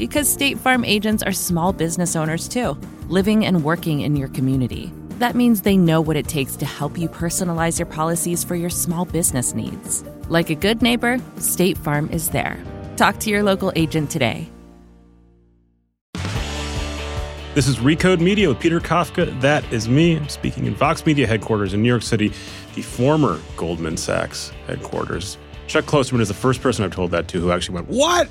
Because State Farm agents are small business owners too, living and working in your community. That means they know what it takes to help you personalize your policies for your small business needs. Like a good neighbor, State Farm is there. Talk to your local agent today. This is Recode Media with Peter Kafka. That is me. I'm speaking in Vox Media headquarters in New York City, the former Goldman Sachs headquarters. Chuck Klosterman is the first person I've told that to who actually went, What?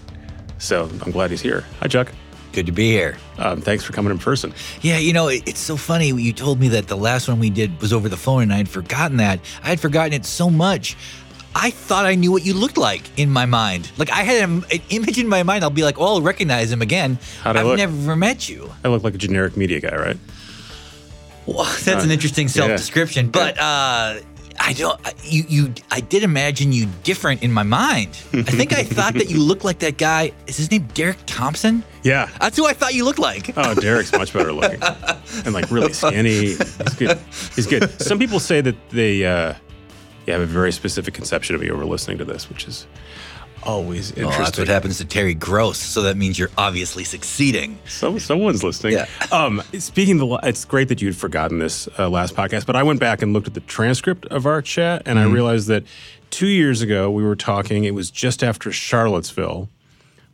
So I'm glad he's here. Hi, Chuck. Good to be here. Um, thanks for coming in person. Yeah, you know, it, it's so funny. You told me that the last one we did was over the phone, and I had forgotten that. I had forgotten it so much. I thought I knew what you looked like in my mind. Like I had an, an image in my mind. I'll be like, "Oh, I'll recognize him again." How'd I I've look? never met you. I look like a generic media guy, right? Well, that's an interesting self-description, but uh, I don't. You, you. I did imagine you different in my mind. I think I thought that you looked like that guy. Is his name Derek Thompson? Yeah. That's who I thought you looked like. Oh, Derek's much better looking and like really skinny. He's good. He's good. Some people say that they uh, yeah, have a very specific conception of you over listening to this, which is always Well, interesting. that's what happens to Terry Gross. So that means you're obviously succeeding. So, someone's listening. Yeah. Um, speaking of the, it's great that you'd forgotten this uh, last podcast, but I went back and looked at the transcript of our chat, and I realized that two years ago we were talking. It was just after Charlottesville,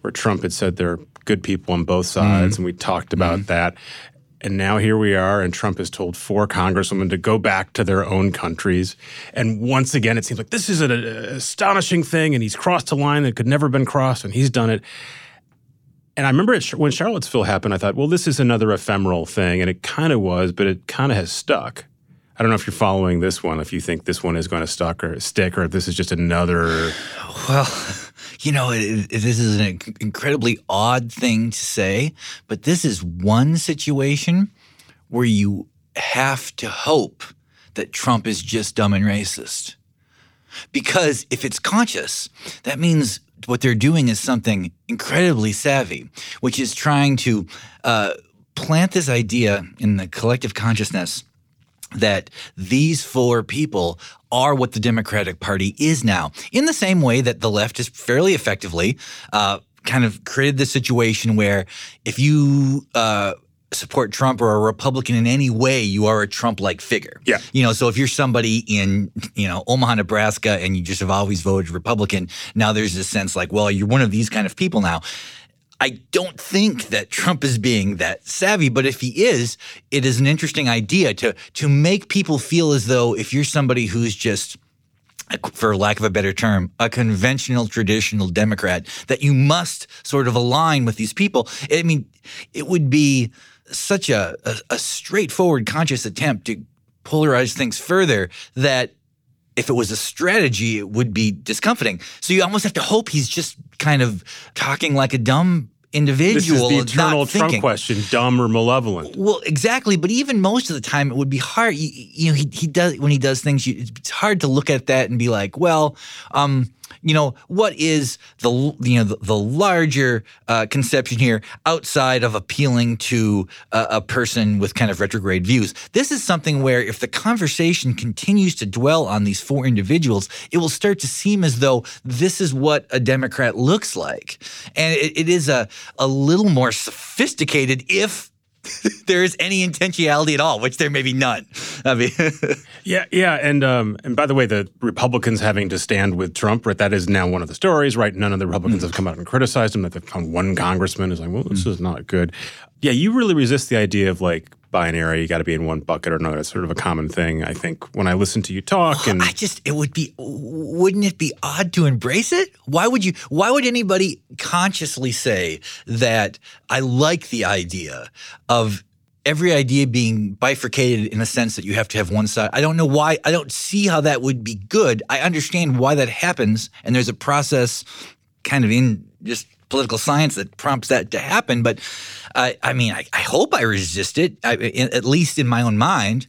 where Trump had said there are good people on both sides, and we talked about that. And now here we are, and Trump has told four congresswomen to go back to their own countries. And once again, it seems like this is an uh, astonishing thing, and he's crossed a line that could never have been crossed, and he's done it. And I remember it, when Charlottesville happened, I thought, well, this is another ephemeral thing. And it kind of was, but it kind of has stuck. I don't know if you're following this one, if you think this one is going to stuck or stick, or if this is just another. Well, you know, it, it, this is an incredibly odd thing to say, but this is one situation where you have to hope that Trump is just dumb and racist. Because if it's conscious, that means what they're doing is something incredibly savvy, which is trying to uh, plant this idea in the collective consciousness that these four people are what the Democratic Party is now, in the same way that the left is fairly effectively uh, kind of created the situation where if you uh, support Trump or a Republican in any way, you are a Trump-like figure. Yeah. You know, so if you're somebody in, you know, Omaha, Nebraska, and you just have always voted Republican, now there's this sense like, well, you're one of these kind of people now. I don't think that Trump is being that savvy, but if he is, it is an interesting idea to to make people feel as though if you're somebody who's just for lack of a better term, a conventional traditional Democrat, that you must sort of align with these people. I mean, it would be such a, a, a straightforward, conscious attempt to polarize things further that if it was a strategy, it would be discomforting. So you almost have to hope he's just kind of talking like a dumb individual. This is the eternal Trump thinking. question dumb or malevolent? Well, exactly. But even most of the time, it would be hard. You, you know, he, he does when he does things. You, it's hard to look at that and be like, well, um, you know, what is the you know the, the larger uh, conception here outside of appealing to a, person with kind of retrograde views? This is something where if the conversation continues to dwell on these four individuals, it will start to seem as though this is what a Democrat looks like, and it, it is a a little more sophisticated if there is any intentionality at all, which there may be none. I mean, Yeah, yeah, and um, and by the way, the Republicans having to stand with Trump, right? That is now one of the stories, right? None of the Republicans have come out and criticized him. That they've found one congressman is like, well, this is not good. Yeah, you really resist the idea of like binary. You got to be in one bucket or another. It's sort of a common thing. I think when I listen to you talk, and I just it would be wouldn't it be odd to embrace it? Why would you? Why would anybody consciously say that I like the idea of every idea being bifurcated in a sense that you have to have one side. I don't know why. I don't see how that would be good. I understand why that happens, and there's a process kind of in just political science that prompts that to happen. But I, I mean, I, I, hope I resist it, I, at least in my own mind.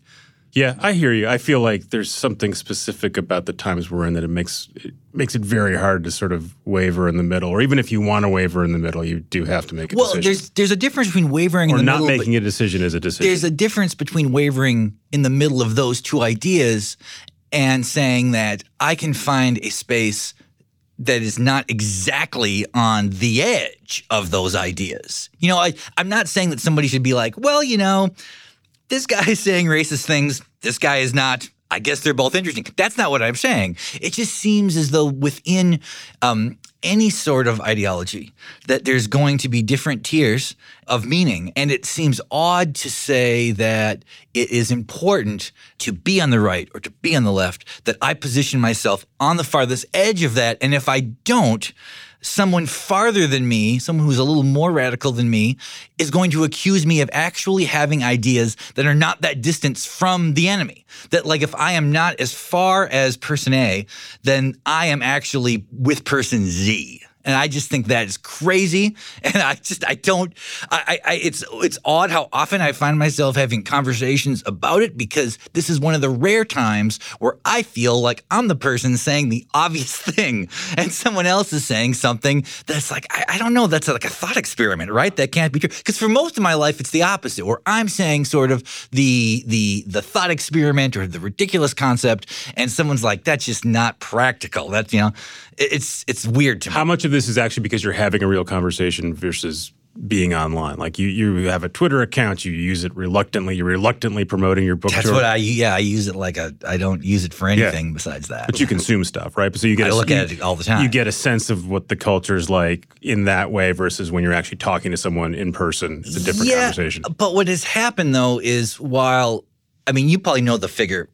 Yeah, I hear you. I feel like there's something specific about the times we're in that it makes it makes it very hard to sort of waver in the middle, or even if you want to waver in the middle, you do have to make a well, decision. Well, there's there's a difference between wavering or in the not middle. Not making a decision is a decision. There's a difference between wavering in the middle of those two ideas and saying that I can find a space that is not exactly on the edge of those ideas. You know, I, I'm not saying that somebody should be like, well, you know, this guy is saying racist things, this guy is not. I guess they're both interesting. That's not what I'm saying. It just seems as though within um, any sort of ideology that there's going to be different tiers of meaning. And it seems odd to say that it is important to be on the right or to be on the left, that I position myself on the farthest edge of that. And if I don't, someone farther than me, someone who's a little more radical than me, is going to accuse me of actually having ideas that are not that distance from the enemy. That, like, if I am not as far as person A, then I am actually with person Z. And I just think that is crazy. And I just, I don't, I, I, it's, it's odd how often I find myself having conversations about it because this is one of the rare times where I feel like I'm the person saying the obvious thing and someone else is saying something that's like, I, I don't know, that's like a thought experiment, right? That can't be true. Because for most of my life, it's the opposite, where I'm saying sort of the, the, the thought experiment or the ridiculous concept. And someone's like, that's just not practical. That's, you know, it's, it's weird to me. How much of this is actually because you're having a real conversation versus being online. Like you, you have a Twitter account, you use it reluctantly. You're reluctantly promoting your book. That's tour. what I yeah I use it like a I don't use it for anything yeah. besides that. But you consume stuff, right? So you get I a, look you, at it all the time. You get a sense of what the culture is like in that way versus when you're actually talking to someone in person. It's a different yeah, conversation. But what has happened though is while I mean you probably know the figure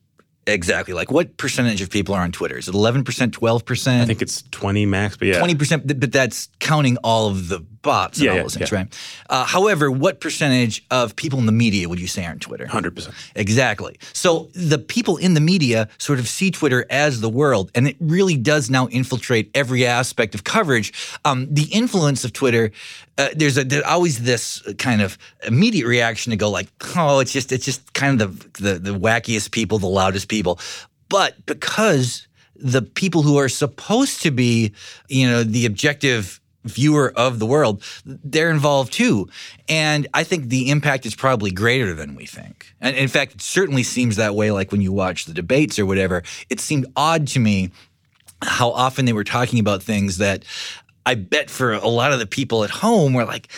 Exactly. Like what percentage of people are on Twitter? Is it 11%, 12%? I think it's 20 max, but yeah. 20%, but that's counting all of the bots and yeah, all yeah, those things, yeah. right? Uh, however, what percentage of people in the media would you say are on Twitter? 100%. Exactly. So the people in the media sort of see Twitter as the world, and it really does now infiltrate every aspect of coverage. Um, the influence of Twitter, uh, there's, a, there's always this kind of immediate reaction to go like, oh, it's just it's just kind of the, the, the wackiest people, the loudest people. But because the people who are supposed to be, you know, the objective viewer of the world, they're involved too. And I think the impact is probably greater than we think. And in fact, it certainly seems that way, like when you watch the debates or whatever. It seemed odd to me how often they were talking about things that I bet for a lot of the people at home were like,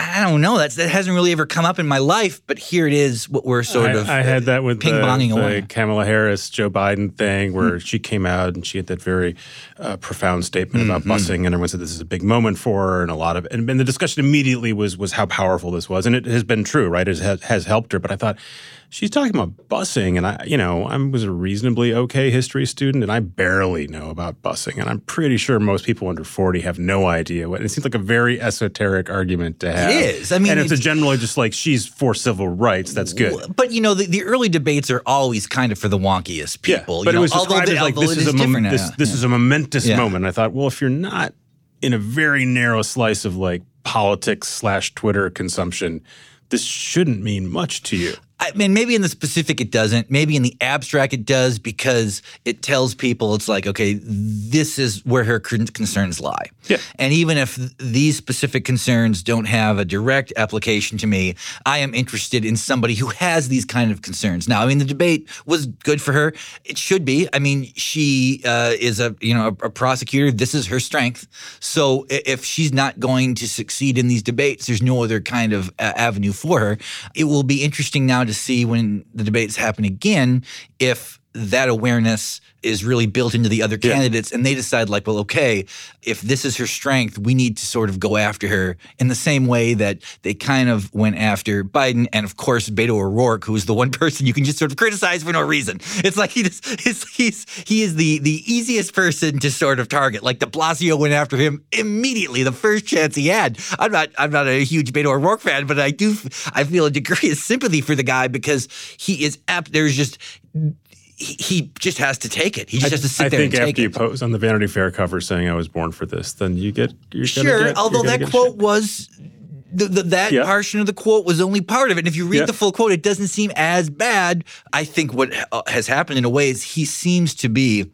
I don't know. That's that hasn't really ever come up in my life, but here it is. What we're sort I, of. I had that with ping the, ponging away. Kamala Harris, Joe Biden thing, where Hmm. she came out and she had that very uh, profound statement about Mm-hmm. busing, and everyone said this is a big moment for her, and a lot of, and, and the discussion immediately was was how powerful this was, and it has been true, right? It has, has helped her, but I thought she's talking about busing, and I, you know, I was a reasonably okay history student, and I barely know about busing, and I'm pretty sure most people under 40 have no idea what. It seems like a very esoteric argument to have. it is I mean, and it's, it's- a generally just like she's for civil rights. That's good. But you know, the, the early debates are always kind of for the wonkiest people. yeah, but you it know, was described as like this it is, a mom- now, this, this yeah. is a momentous Yeah. moment. I thought, well, if you're not in a very narrow slice of like politics slash Twitter consumption, this shouldn't mean much to you. I mean, maybe in the specific it doesn't. Maybe in the abstract it does because it tells people it's like, okay, this is where her concerns lie. Yeah. And even if these specific concerns don't have a direct application to me, I am interested in somebody who has these kind of concerns. Now, I mean, the debate was good for her. It should be. I mean, she uh, is a you know a, a prosecutor. This is her strength. So if she's not going to succeed in these debates, there's no other kind of uh, avenue for her. It will be interesting now to see when the debates happen again if that awareness is really built into the other Yeah. candidates and they decide like well okay if this is her strength we need to sort of go after her in the same way that they kind of went after biden and of course beto o'rourke who is the one person you can just sort of criticize for no reason. It's like he just he's, he's he is the the easiest person to sort of target. Like de blasio went after him immediately the first chance he had. I'm not i'm not a huge beto o'rourke fan but i do i feel a degree of sympathy for the guy because he is apt there's just he, he just has to take it. He just has to sit I there think and take after you it. pose on the Vanity Fair cover saying I was born for this, then you get you're Sure, get- although you're that quote was the, the, that Yeah. portion of the quote was only part of it. And if you read Yeah. the full quote, it doesn't seem as bad. I think what uh, has happened in a way is he seems to be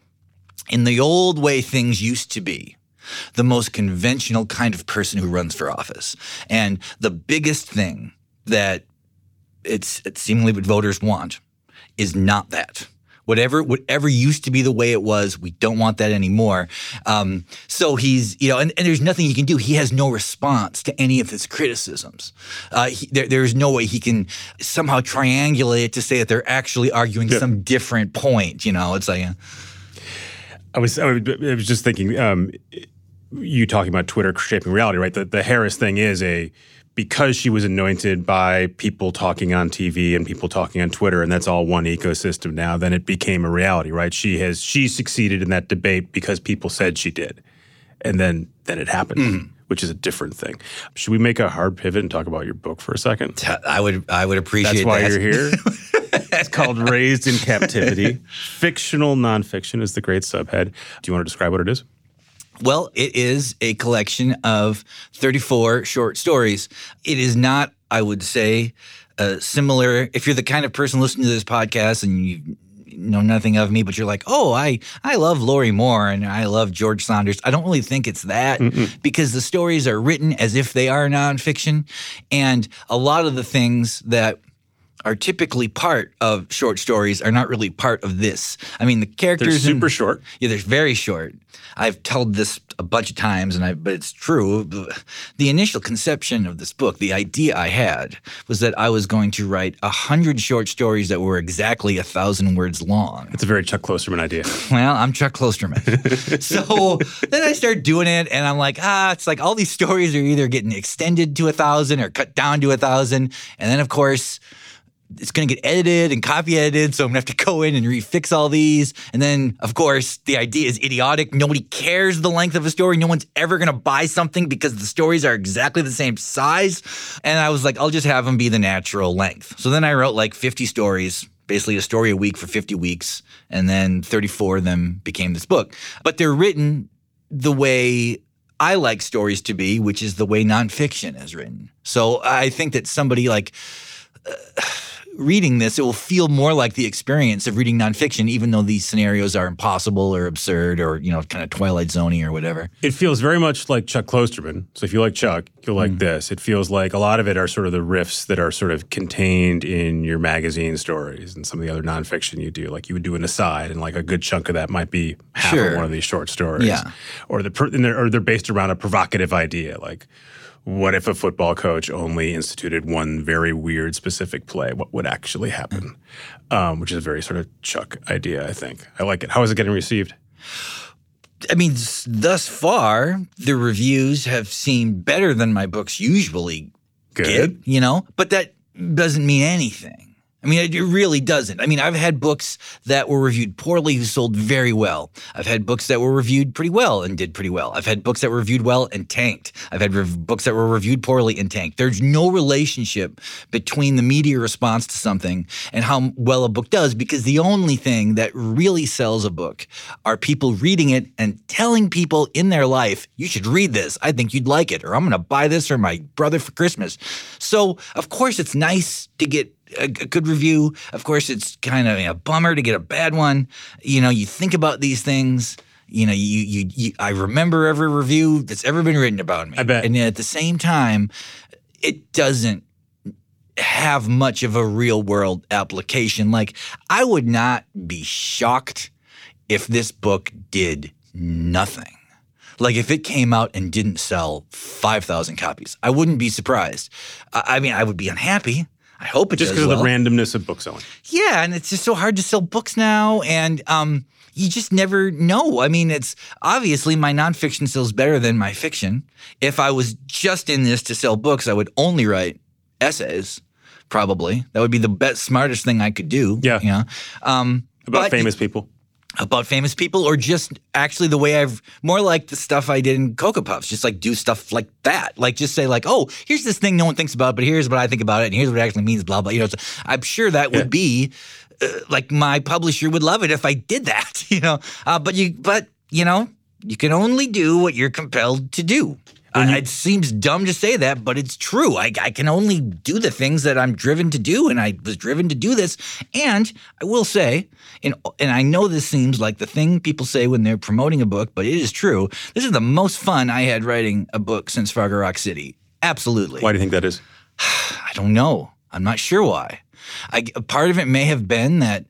in the old way things used to be. The most conventional kind of person who runs for office. And the biggest thing that it's, it's seemingly what voters want is not that. Whatever, whatever used to be the way it was, we don't want that anymore. Um, so he's, you know, and, and there's nothing he can do. He has no response to any of his criticisms. Uh, he, there, there's no way he can somehow triangulate it to say that they're actually arguing some different point. You know, it's like, uh, I was I was I was just thinking um, you talking about Twitter shaping reality, right? The the Harris thing is a because she was anointed by people talking on TV and people talking on Twitter, and that's all one ecosystem now. Then it became a reality, right? She has she succeeded in that debate because people said she did, and then then it happened, hmm. which is a different thing. Should we make a hard pivot and talk about your book for a second? I would, I would appreciate That's why that. you're here. it's called Raised in Captivity. Fictional nonfiction is the great subhead. Do you want to describe what it is? Well, it is a collection of 34 short stories. It is not, I would say, uh, similar. If you're the kind of person listening to this podcast and you know nothing of me, but you're like, oh, I, I love Lorrie Moore and I love George Saunders. I don't really think it's that because the stories are written as if they are nonfiction. And a lot of the things that are typically part of short stories are not really part of this. I mean, the They're characters in- super short. yeah, they're very short. I've told this a bunch of times, and I but it's true. The initial conception of this book, the idea I had, was that I was going to write a hundred short stories that were exactly a thousand words long. It's a very Chuck Klosterman idea. Well, I'm Chuck Klosterman. so then I start doing it, and I'm like, ah, it's like all these stories are either getting extended to a thousand or cut down to a thousand, and then of course it's going to get edited and copy edited, so I'm going to have to go in and refix all these. And then, of course, the idea is idiotic. Nobody cares the length of a story. No one's ever going to buy something because the stories are exactly the same size. And I was like, I'll just have them be the natural length. So then I wrote like 50 stories, basically a story a week for 50 weeks. And then 34 of them became this book. But they're written the way I like stories to be, which is the way nonfiction is written. So I think that somebody like uh, reading this, it will feel more like the experience of reading nonfiction, even though these scenarios are impossible or absurd or, you know, kind of Twilight Zoney or whatever. It feels very much like Chuck Klosterman. So if you like Chuck, you'll like hmm. this. It feels like a lot of it are sort of the riffs that are sort of contained in your magazine stories and some of the other nonfiction you do. Like you would do an aside, and like a good chunk of that might be half Sure. of one of these short stories. Yeah. Or the and they're, or they're based around a provocative idea, like. What if a football coach only instituted one very weird specific play? What would actually happen? Um, which is a very sort of Chuck idea, I think. I like it. How is it getting received? I mean, thus far, the reviews have seemed better than my books usually Good. get, you know, but that doesn't mean anything. I mean, it really doesn't. I mean, I've had books that were reviewed poorly who sold very well. I've had books that were reviewed pretty well and did pretty well. I've had books that were reviewed well and tanked. I've had rev- books that were reviewed poorly and tanked. There's no relationship between the media response to something and how well a book does because the only thing that really sells a book are people reading it and telling people in their life, you should read this. I think you'd like it, or I'm going to buy this for my brother for Christmas. So, of course, it's nice to get a, a good review. Of course, it's kind of a bummer to get a bad one. You know, you think about these things. You know, you, you, you I remember every review that's ever been written about me. I bet. And at the same time, it doesn't have much of a real world application. Like, I would not be shocked if this book did nothing. Like, if it came out and didn't sell 5,000 copies, I wouldn't be surprised. I I mean, I would be unhappy. I hope it Just because well. of the randomness of book selling. Yeah, and it's just so hard to sell books now, and um, you just never know. I mean, it's obviously my nonfiction sells better than my fiction. If I was just in this to sell books, I would only write essays. Probably that would be the best, smartest thing I could do. Yeah. you know? um, About famous people. About famous people or just actually the way I've more like the stuff I did in Cocoa Puffs, just like do stuff like that. Like just say like, oh, here's this thing no one thinks about, but here's what I think about it, and here's what it actually means, blah blah. You know, so I'm sure that would be uh, like my publisher would love it if I did that. You know, uh, but you but you know you can only do what you're compelled to do. I, it seems dumb to say that, but it's true. I, I can only do the things that I'm driven to do, and I was driven to do this. And I will say, and, and I know this seems like the thing people say when they're promoting a book, but it is true. This is the most fun I had writing a book since Fargo Rock City. Absolutely. Why do you think that is? I don't know. I'm not sure why. I, part of it may have been that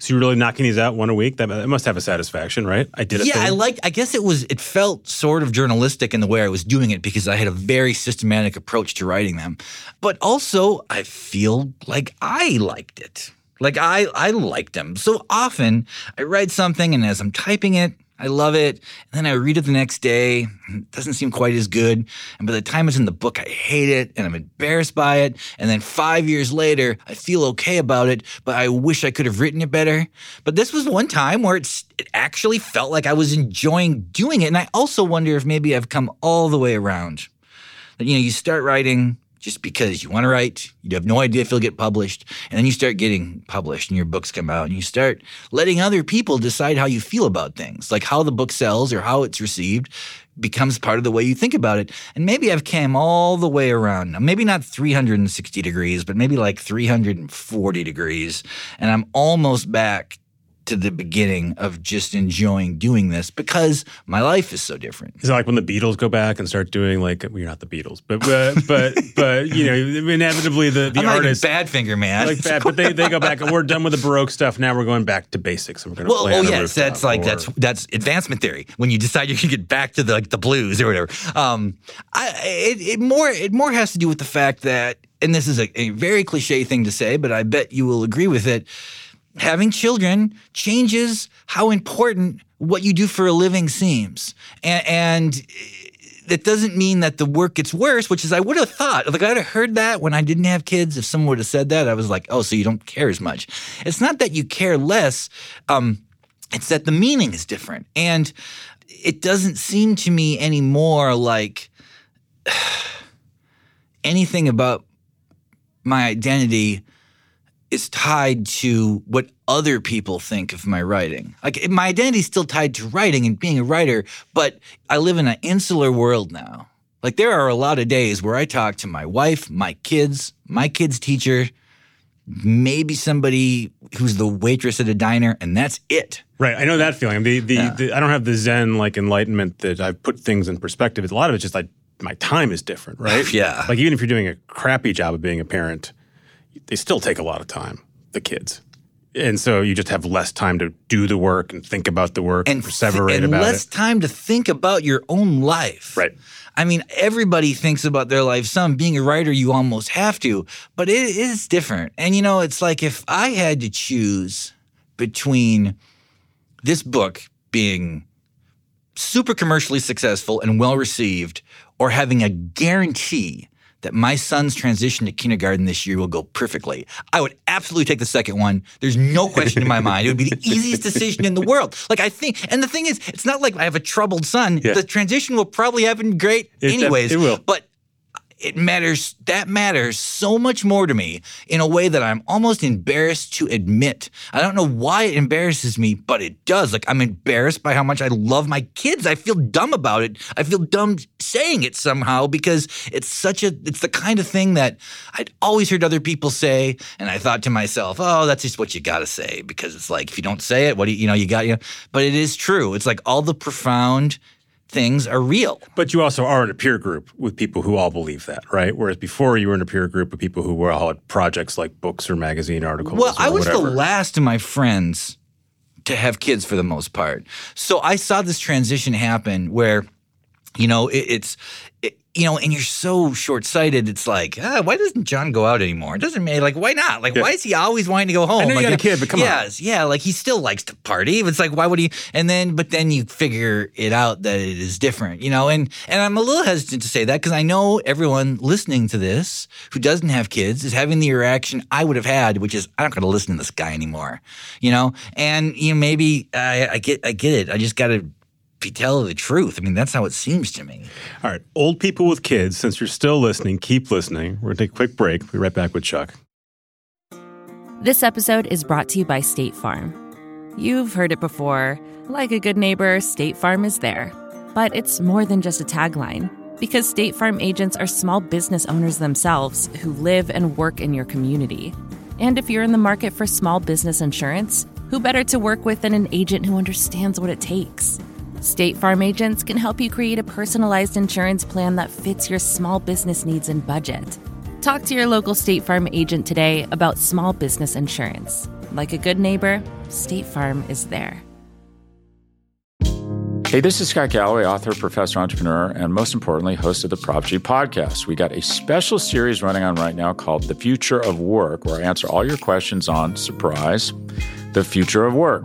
So you're really knocking these out one a week? That, that must have a satisfaction, right? I did it. Yeah, I like. I guess it was. It felt sort of journalistic in the way I was doing it because I had a very systematic approach to writing them. But also, I feel like I liked it. Like I, I liked them. So often, I write something, and as I'm typing it, I love it. And then I read it the next day. It doesn't seem quite as good. And by the time it's in the book, I hate it and I'm embarrassed by it. And then five years later, I feel okay about it, but I wish I could have written it better. But this was one time where it's, it actually felt like I was enjoying doing it. And I also wonder if maybe I've come all the way around. You know, you start writing just because you want to write. You have no idea if you'll get published. And then you start getting published and your books come out and you start letting other people decide how you feel about things, like how the book sells or how it's received becomes part of the way you think about it. And maybe I've came all the way around. Now, maybe not 360 degrees, but maybe like 340 degrees. And I'm almost back to the beginning of just enjoying doing this because my life is so different. Is it like when the Beatles go back and start doing like well, you're not the Beatles, but but but, but you know inevitably the the I'm artists Badfinger, man. like that, but they, they go back and we're done with the Baroque stuff. Now we're going back to basics and we're going to Well, play oh yes, that's like or- that's that's advancement theory. When you decide you can get back to the like the blues or whatever. Um, I it, it more it more has to do with the fact that, and this is a, a very cliche thing to say, but I bet you will agree with it. Having children changes how important what you do for a living seems, and. and that doesn't mean that the work gets worse, which is I would have thought. Like I'd have heard that when I didn't have kids. If someone would have said that, I was like, oh, so you don't care as much. It's not that you care less. Um, it's that the meaning is different. And it doesn't seem to me anymore like anything about my identity is tied to what other people think of my writing. Like my identity is still tied to writing and being a writer, but I live in an insular world now. Like there are a lot of days where I talk to my wife, my kids, my kids' teacher, maybe somebody who's the waitress at a diner, and that's it. Right, I know that feeling. The, the, the I don't have the Zen like enlightenment that I've put things in perspective. A lot of it's just like my time is different, right? Yeah. Like even if you're doing a crappy job of being a parent, they still take a lot of time. The kids, and so you just have less time to do the work and think about the work and and perseverate and about less it. time to think about your own life. Right. I mean, everybody thinks about their life. Some being a writer, you almost have to, but it is different. And you know, it's like if I had to choose between this book being super commercially successful and well received, or having a guarantee that my son's transition to kindergarten this year will go perfectly. I would absolutely take the second one. There's no question in my mind. It would be the easiest decision in the world. Like I think, and the thing is, it's not like I have a troubled son. Yeah. The transition will probably happen great It def- anyways. it will. But it matters that matters so much more to me in a way that I'm almost embarrassed to admit. I don't know why it embarrasses me, but it does. Like I'm embarrassed by how much I love my kids. I feel dumb about it. I feel dumb saying it somehow because it's such a it's the kind of thing that I'd always heard other people say and I thought to myself, "Oh, that's just what you got to say because it's like if you don't say it, what do you, you know, you got you." know. But it is true. It's like all the profound things are real. But you also are in a peer group with people who all believe that, right? Whereas before you were in a peer group with people who were all at projects like books or magazine articles. Well, I was whatever. the last of my friends to have kids for the most part. So I saw this transition happen where, you know, it, it's it, you know, and you're so short sighted. It's like, ah, why doesn't John go out anymore? It doesn't mean like why not? Like, Yeah. why is he always wanting to go home? I know you like, got a kid, but come on. yes, yeah, like he still likes to party. It's like, why would he? And then, but then you figure it out that it is different, you know. And and I'm a little hesitant to say that because I know everyone listening to this who doesn't have kids is having the reaction I would have had, which is I'm not going to listen to this guy anymore, you know. And you know, maybe I, I get I get it. I just got to be tell the truth. I mean, that's how it seems to me. All right, old people with kids, since you're still listening, keep listening. We're going to take a quick break. We'll be right back with Chuck. This episode is brought to you by State Farm. You've heard it before. Like a good neighbor, State Farm is there. But it's more than just a tagline. Because State Farm agents are small business owners themselves who live and work in your community. And if you're in the market for small business insurance, who better to work with than an agent who understands what it takes? State Farm agents can help you create a personalized insurance plan that fits your small business needs and budget. Talk to your local State Farm agent today about small business insurance. Like a good neighbor, State Farm is there. Hey, this is Scott Galloway, author, professor, entrepreneur, and most importantly, host of the Prop G podcast. We got a special series running on right now called The Future of Work, where I answer all your questions on surprise, the future of work.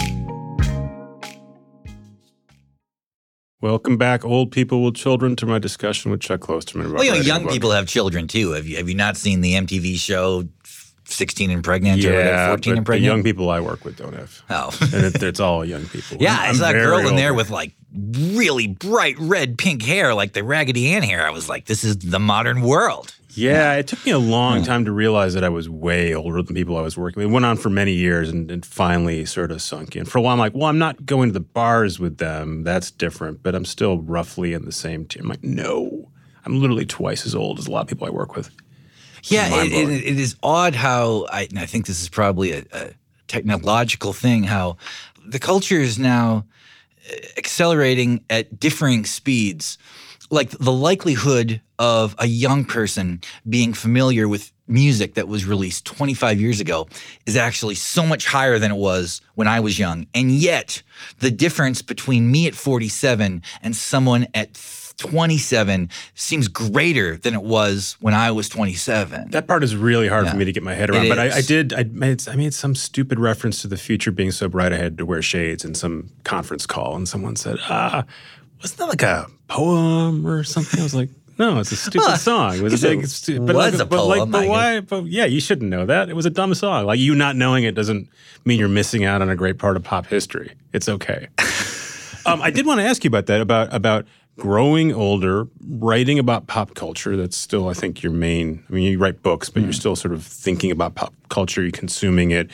Welcome back, old people with children, to my discussion with Chuck Klosterman about Well, you know, young people have children too. Have you have you not seen the MTV show 16 and Pregnant or whatever, Yeah, 14 but and the Pregnant? young people I work with don't have. Oh. and it, it's all young people. Yeah, I'm- I saw I'm that girl in there with like really bright red pink hair, like the Raggedy Ann hair. I was like, this is the modern world. Yeah, it took me a long time to realize that I was way older than people I was working with. It went on for many years and it finally sort of sunk in. For a while, I'm like, well, I'm not going to the bars with them. That's different, but I'm still roughly in the same team. I'm like, no, I'm literally twice as old as a lot of people I work with. Yeah, it, it, it is odd how I, and I think this is probably a, a technological thing. How the culture is now uh, accelerating at differing speeds. Like the likelihood of a young person being familiar with music that was released 25 years ago is actually so much higher than it was when I was young. And yet, the difference between me at 47 and someone at 27 seems greater than it was when I was 27. That part is really hard Yeah. for me to get my head It around. But I, I did. I made. I made some stupid reference to the future being so bright I had to wear shades in some conference call, and someone said, "Ah, wasn't that like a poem or something?" I was like. No, it's a stupid Huh. song. It was a It big, stu- was but like, a but like, poem, but why? But yeah, you shouldn't know that. It was a dumb song. Like you not knowing it doesn't mean you're missing out on a great part of pop history. It's okay. um, I did want to ask you about that about about growing older, writing about pop culture. That's still, I think, your main. I mean, you write books, but you're still sort of thinking about pop culture. You're consuming it.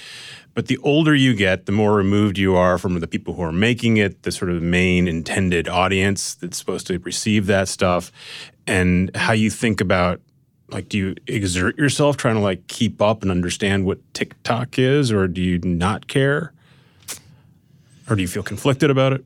But the older you get, the more removed you are from the people who are making it, the sort of main intended audience that's supposed to receive that stuff, and how you think about like do you exert yourself trying to like keep up and understand what TikTok is or do you not care? Or do you feel conflicted about it?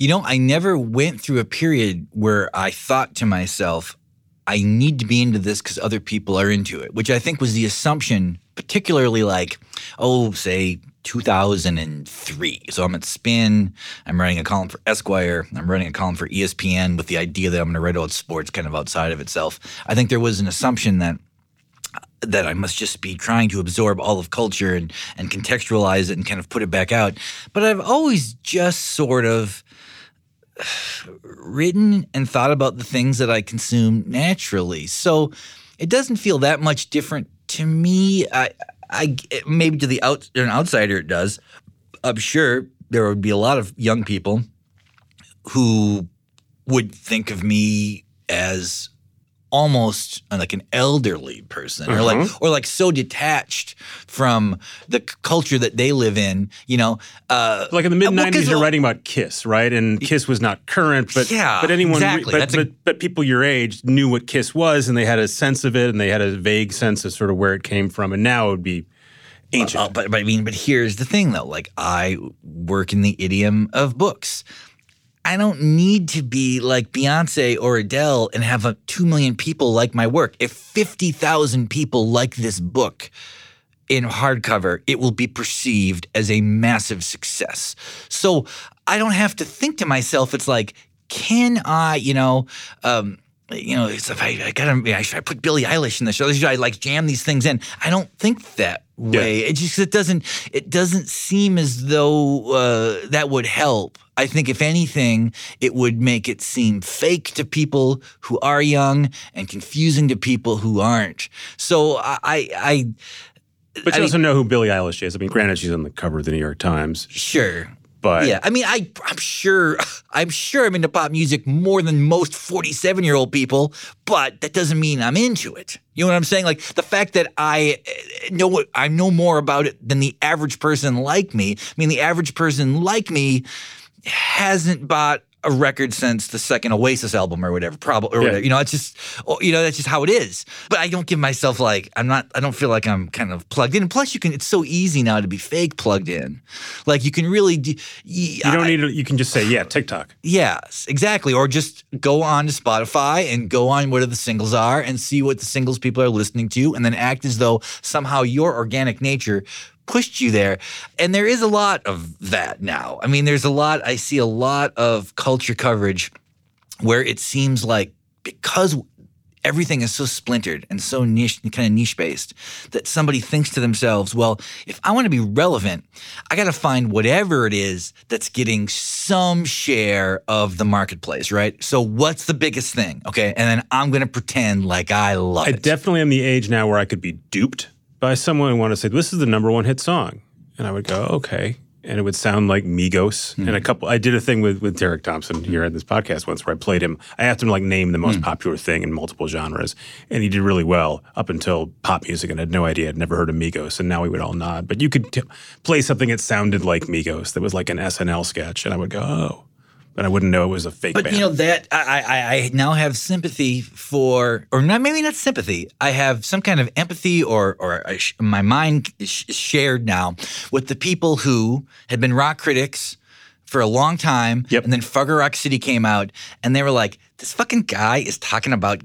You know, I never went through a period where I thought to myself, I need to be into this because other people are into it, which I think was the assumption, particularly like, oh, say 2003. So I'm at Spin, I'm writing a column for Esquire, I'm writing a column for ESPN with the idea that I'm going to write about sports kind of outside of itself. I think there was an assumption that that I must just be trying to absorb all of culture and, and contextualize it and kind of put it back out. But I've always just sort of written and thought about the things that I consume naturally. So it doesn't feel that much different to me. I, I maybe to the out, an outsider it does. I'm sure there would be a lot of young people who would think of me as almost like an elderly person or like or like so detached from the c- culture that they live in you know uh Like in the mid well, 'cause '90s, you're a- writing about Kiss, right? And Kiss was not current, but Yeah, but anyone, exactly. but, That's a- but, but people your age knew what Kiss was, and they had a sense of it, and they had a vague sense of sort of where it came from. And now it would be Ancient. Uh, but, but I mean, but here's the thing though. Like I work in the idiom of books. I don't need to be like Beyonce or Adele and have a, 2 million people like my work. If 50,000 people like this book in hardcover, it will be perceived as a massive success. So I don't have to think to myself, it's like, can I, you know, um, you know, it's if I, I gotta, should I put Billie Eilish in the show? Should I like jam these things in? I don't think that way. Yeah. It just it doesn't it doesn't seem as though uh, that would help. I think if anything, it would make it seem fake to people who are young and confusing to people who aren't. So I, I, but you I also mean, know who Billie Eilish is. I mean, granted, she's on the cover of the New York Times. Sure. But yeah, I mean, I I'm sure I'm sure I'm into pop music more than most 47 year old people, but that doesn't mean I'm into it. You know what I'm saying? Like the fact that I eh, know I know more about it than the average person like me. I mean, the average person like me hasn't bought a record since the second Oasis album or whatever. Probably, or yeah. whatever. You know, it's just, oh, you know, that's just how it is. But I don't give myself like I'm not. I don't feel like I'm kind of plugged in. And plus, you can. It's so easy now to be fake plugged in. Like you can really. you don't I, need. To, you can just say yeah, TikTok. Yes, exactly. Or just go on to Spotify and go on what the singles are and see what the singles people are listening to, and then act as though somehow your organic nature pushed you there. And there is a lot of that now. I mean, there's a lot, I see a lot of culture coverage where it seems like because everything is so splintered and so niche kind of niche based that somebody thinks to themselves well if i want to be relevant i got to find whatever it is that's getting some share of the marketplace right so what's the biggest thing okay and then i'm going to pretend like i love I it i definitely am the age now where i could be duped by someone who wanted to say, This is the number one hit song. And I would go, Okay. And it would sound like Migos. Mm. And a couple, I did a thing with, with Derek Thompson here at this podcast once where I played him. I asked him to like name the most mm. popular thing in multiple genres. And he did really well up until pop music and I had no idea. I'd never heard of Migos. And now we would all nod. But you could t- play something that sounded like Migos that was like an SNL sketch. And I would go, Oh but I wouldn't know it was a fake. But band. you know that I, I, I now have sympathy for, or not maybe not sympathy. I have some kind of empathy, or or uh, sh- my mind is shared now with the people who had been rock critics for a long time, yep. and then Fargo Rock City came out, and they were like, "This fucking guy is talking about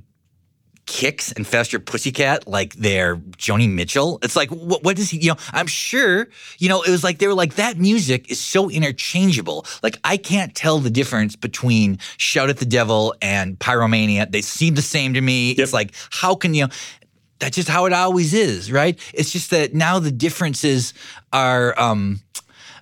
Kix and Faster Pussycat like they're Joni Mitchell. It's like, what, what does he, you know, I'm sure, you know, it was like, they were like, that music is so interchangeable. Like, I can't tell the difference between Shout at the Devil and Pyromania. They seem the same to me. Yep. It's like, how can you, that's just how it always is, right? It's just that now the differences are, um,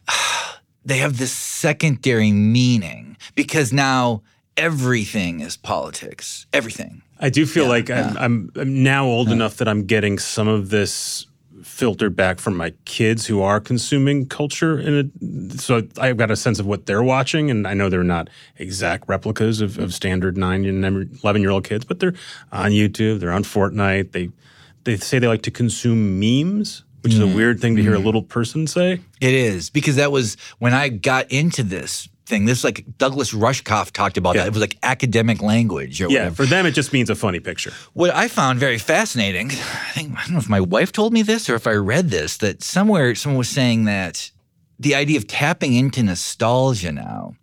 they have this secondary meaning because now everything is politics. Everything. I do feel yeah, like yeah. I'm, I'm, I'm, now old yeah. enough that I'm getting some of this filtered back from my kids who are consuming culture in it. So I've got a sense of what they're watching, and I know they're not exact replicas of, of standard nine and eleven year old kids, but they're on YouTube, they're on Fortnite. They they say they like to consume memes which is a mm-hmm. weird thing to hear a mm-hmm. little person say. It is because that was when I got into this thing. This like Douglas Rushkoff talked about yeah. that. It was like academic language or yeah, whatever. for them it just means a funny picture. What I found very fascinating, I think I don't know if my wife told me this or if I read this, that somewhere someone was saying that the idea of tapping into nostalgia now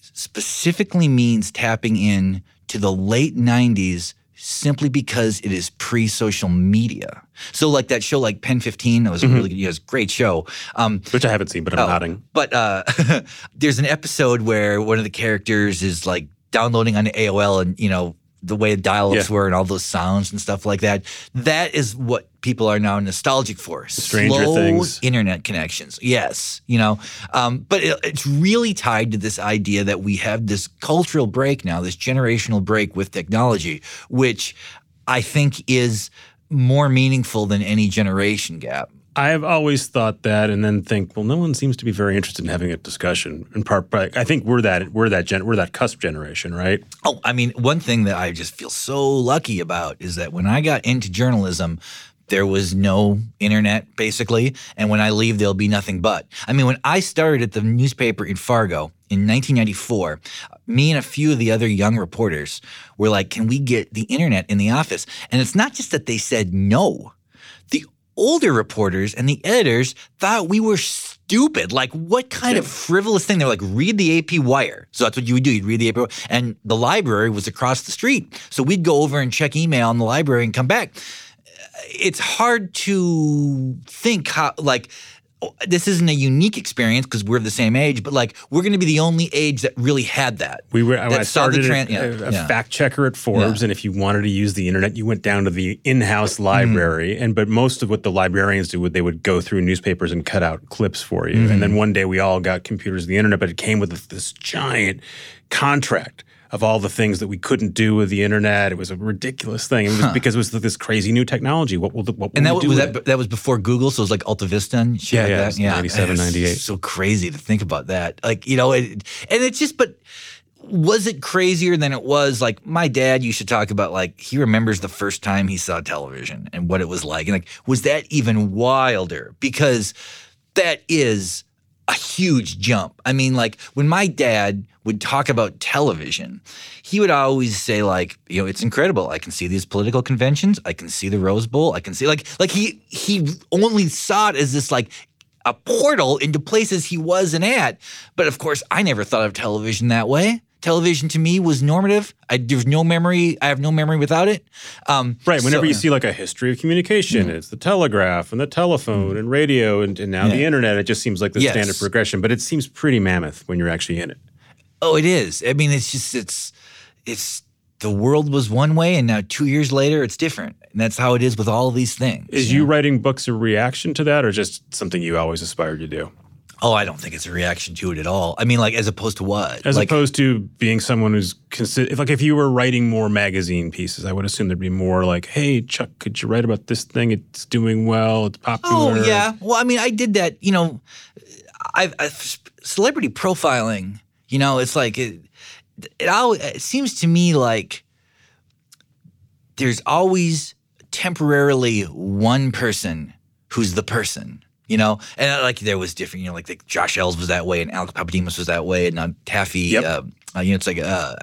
specifically means tapping in to the late 90s simply because it is pre-social media. So like that show like Pen 15, that was mm-hmm. a really good, you know, great show. Um, Which I haven't seen, but I'm oh, nodding. But uh, there's an episode where one of the characters is like downloading on AOL and, you know, the way the dial-ups yeah. were and all those sounds and stuff like that. That is what people are now nostalgic for. Stranger Slow Things, internet connections. Yes, you know, um, but it, it's really tied to this idea that we have this cultural break now, this generational break with technology, which I think is more meaningful than any generation gap. I've always thought that, and then think, well, no one seems to be very interested in having a discussion. In part, but I think we're that we're that gen, we're that cusp generation, right? Oh, I mean, one thing that I just feel so lucky about is that when I got into journalism, there was no internet basically, and when I leave, there'll be nothing but. I mean, when I started at the newspaper in Fargo in 1994, me and a few of the other young reporters were like, "Can we get the internet in the office?" And it's not just that they said no The older reporters and the editors thought we were stupid. Like, what kind of frivolous thing? They're like, read the AP Wire. So that's what you would do. You'd read the AP Wire. And the library was across the street. So we'd go over and check email in the library and come back. It's hard to think how, like, this isn't a unique experience because we're the same age, but like we're going to be the only age that really had that. We were. I that saw the started tran- a, yeah, uh, a yeah. fact checker at Forbes, Yeah. and if you wanted to use the internet, you went down to the in-house mm-hmm. library. And but most of what the librarians do, would they would go through newspapers and cut out clips for you. And then mm-hmm. one day we all got computers and the internet, but it came with this giant contract. Of all the things that we couldn't do with the internet, it was a ridiculous thing. It was because it was this crazy new technology. What will the, what will And that we was that, it? that was before Google, so it was like Alta Vista and shit Yeah, like yeah, that. it's 97, 98. So crazy to think about that. Like you know, it, and it's just, but was it crazier than it was? Like my dad used to talk about, like he remembers the first time he saw television and what it was like, and like was that even wilder? Because that is a huge jump. I mean, like when my dad would talk about television, he would always say, like, you know, it's incredible. I can see these political conventions. I can see the Rose Bowl. I can see like like he he only saw it as this like a portal into places he wasn't at. But of course, I never thought of television that way. Television to me was normative. I there's no memory. I have no memory without it. Um, Right. Whenever so- you see like a history of communication, it's the telegraph and the telephone and radio and, and now the internet. It just seems like the Yes. standard progression, but it seems pretty mammoth when you're actually in it. Oh, it is. I mean, it's just it's it's the world was one way, and now two years later, it's different, and that's how it is with all of these things. Is you writing books a reaction to that or just something you always aspired to do? Oh, I don't think it's a reaction to it at all. I mean, like as opposed to what? As like, opposed to being someone who's consider if like if you were writing more magazine pieces, I would assume there'd be more like, "Hey, Chuck, could you write about this thing? It's doing well. It's popular." Oh yeah. Well, I mean, I did that. You know, I've, I've celebrity profiling. You know, it's like it. It, always, it seems to me like there's always temporarily one person who's the person. You know, and uh, like there was different. You know, like, like Josh Eells was that way, and Alex Pappademas was that way, and uh, Taffy. Yep. Uh, uh, you know, it's like uh,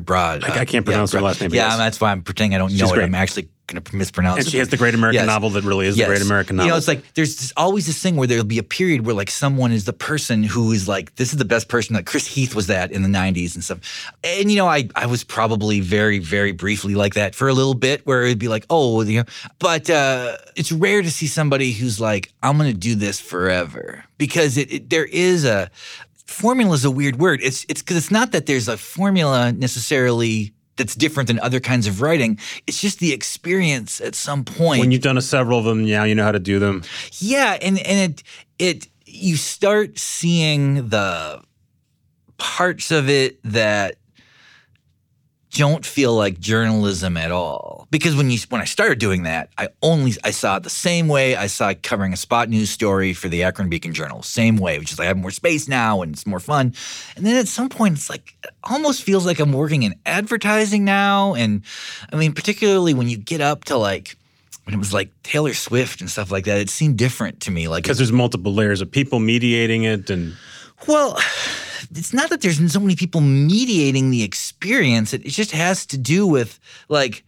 Broad. I- uh, I can't pronounce her last name, Yeah, yes. that's why I'm pretending I don't know it. great. I'm actually going to mispronounce And it. she has the great American Yes. novel that really is the great American novel. You know, it's like there's this, always this thing where there'll be a period where like someone is the person who is like, this is the best person. Like Chris Heath was that in the 90s and stuff. And, you know, I, I was probably very, very briefly like that for a little bit where it'd be like, oh, you know, but uh, it's rare to see somebody who's like, I'm going to do this forever because it, it there is a formula is a weird word. It's it's because it's not that there's a formula necessarily that's different than other kinds of writing. It's just the experience at some point. when you've done a several of them, now you know how to do them. Yeah, and and it it you start seeing the parts of it that don't feel like journalism at all. Because when you when I started doing that, I only I saw it the same way I saw covering a spot news story for the Akron Beacon Journal. Same way, which is like I have more space now and it's more fun. And then at some point it's like it almost feels like I'm working in advertising now. And I mean, particularly when you get up to like when it was like Taylor Swift and stuff like that, it seemed different to me. Like Because there's multiple layers of people mediating it and well, it's not that there's so many people mediating the experience. It, it just has to do with like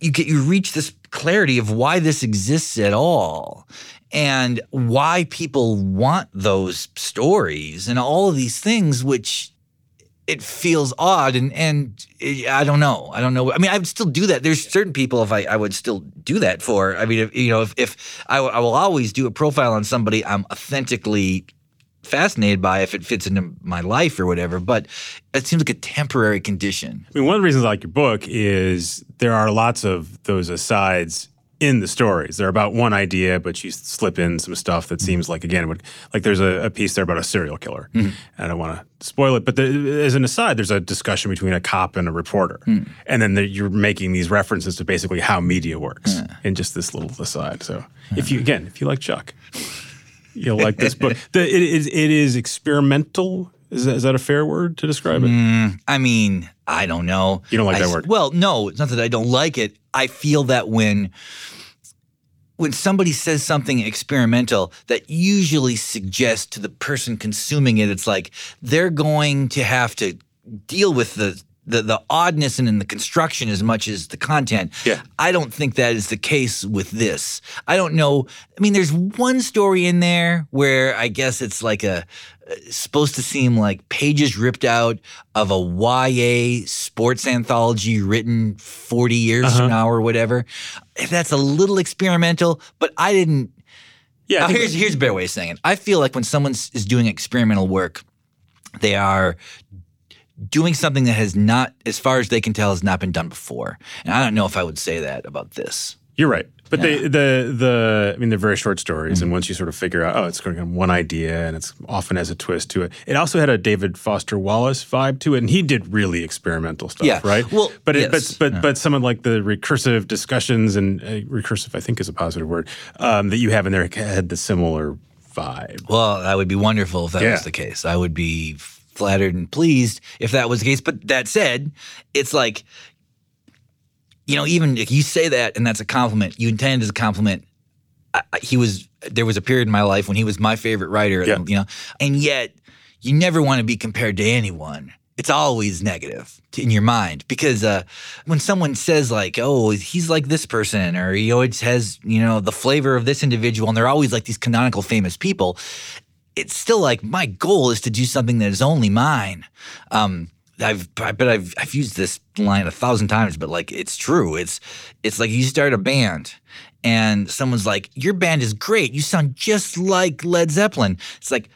you get you reach this clarity of why this exists at all and why people want those stories and all of these things which it feels odd and and it, I don't know. I don't know. I mean, I would still do that. There's certain people if I, I would still do that for. I mean, if, you know, if, if I, I will always do a profile on somebody I'm authentically fascinated by if it fits into my life or whatever. But it seems like a temporary condition. I mean, one of the reasons I like your book is there are lots of those asides in the stories. They're about one idea, but you slip in some stuff that mm-hmm. seems like again, would, like there's a, a piece there about a serial killer. Mm-hmm. I don't want to spoil it, but there, as an aside, there's a discussion between a cop and a reporter, mm. and then the, you're making these references to basically how media works in just this little aside. So if you again, if you like Chuck, you'll like this book. The, it is it is experimental. Is that, is that a fair word to describe it? Mm, I mean, I don't know. You don't like I that word? Well, no, it's not that I don't like it. I feel that when when somebody says something experimental, that usually suggests to the person consuming it, it's like they're going to have to deal with the the the oddness and in the construction as much as the content. Yeah. I don't think that is the case with this. I don't know. I mean, there's one story in there where I guess it's like a supposed to seem like pages ripped out of a YA sports anthology written 40 years Uh-huh. from now or whatever. If that's a little experimental, but I didn't Yeah, now, here's here's a better way of saying it. I feel like when someone is doing experimental work, they are doing something that has not, as far as they can tell, has not been done before. And I don't know if I would say that about this. You're right. But they, the the I mean they're very short stories, and once you sort of figure out, oh, it's going on one idea, and it's often has a twist to it. It also had a David Foster Wallace vibe to it, and he did really experimental stuff, Yeah. right? Well, but it, yes. but but but some of like the recursive discussions and uh, recursive, I think, is a positive word um, that you have in there had the similar vibe. Well, that would be wonderful if that Yeah. was the case. I would be flattered and pleased if that was the case. But that said, it's like, you know, even if you say that and that's a compliment, you intend it as a compliment. I, I- he was there was a period in my life when he was my favorite writer, Yeah. you know, and yet you never want to be compared to anyone. It's always negative in your mind because uh, when someone says like, "Oh, he's like this person," or he always has you know the flavor of this individual, and they're always like these canonical famous people, it's still like my goal is to do something that is only mine. Um, I've I bet I've I've used this line a thousand times, but like it's true. It's it's like you start a band and someone's like, Your band is great. You sound just like Led Zeppelin. It's like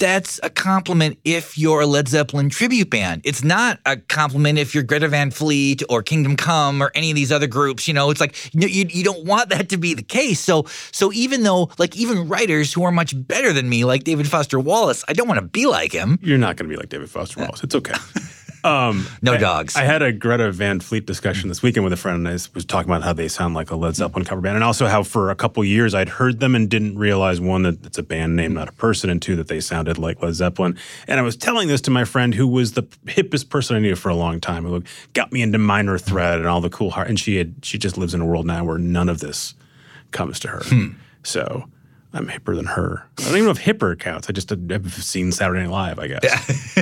that's a compliment if you're a Led Zeppelin tribute band. It's not a compliment if you're Greta Van Fleet or Kingdom Come or any of these other groups. You know, it's like you, you, you don't want that to be the case. So so even though like even writers who are much better than me, like David Foster Wallace, I don't want to be like him. You're not going to be like David Foster uh, Wallace. It's okay. Um, No I- dogs. I had a Greta Van Fleet discussion this weekend with a friend, and I was talking about how they sound like a Led Zeppelin cover band, and also how for a couple years I'd heard them and didn't realize one that it's a band name, not a person, and two that they sounded like Led Zeppelin. And I was telling this to my friend who was the hippest person I knew for a long time, who got me into Minor Threat and all the cool heart, and she had she just lives in a world now where none of this comes to her. So. I'm hipper than her. I don't even know if hipper counts. I just have seen Saturday Night Live, I guess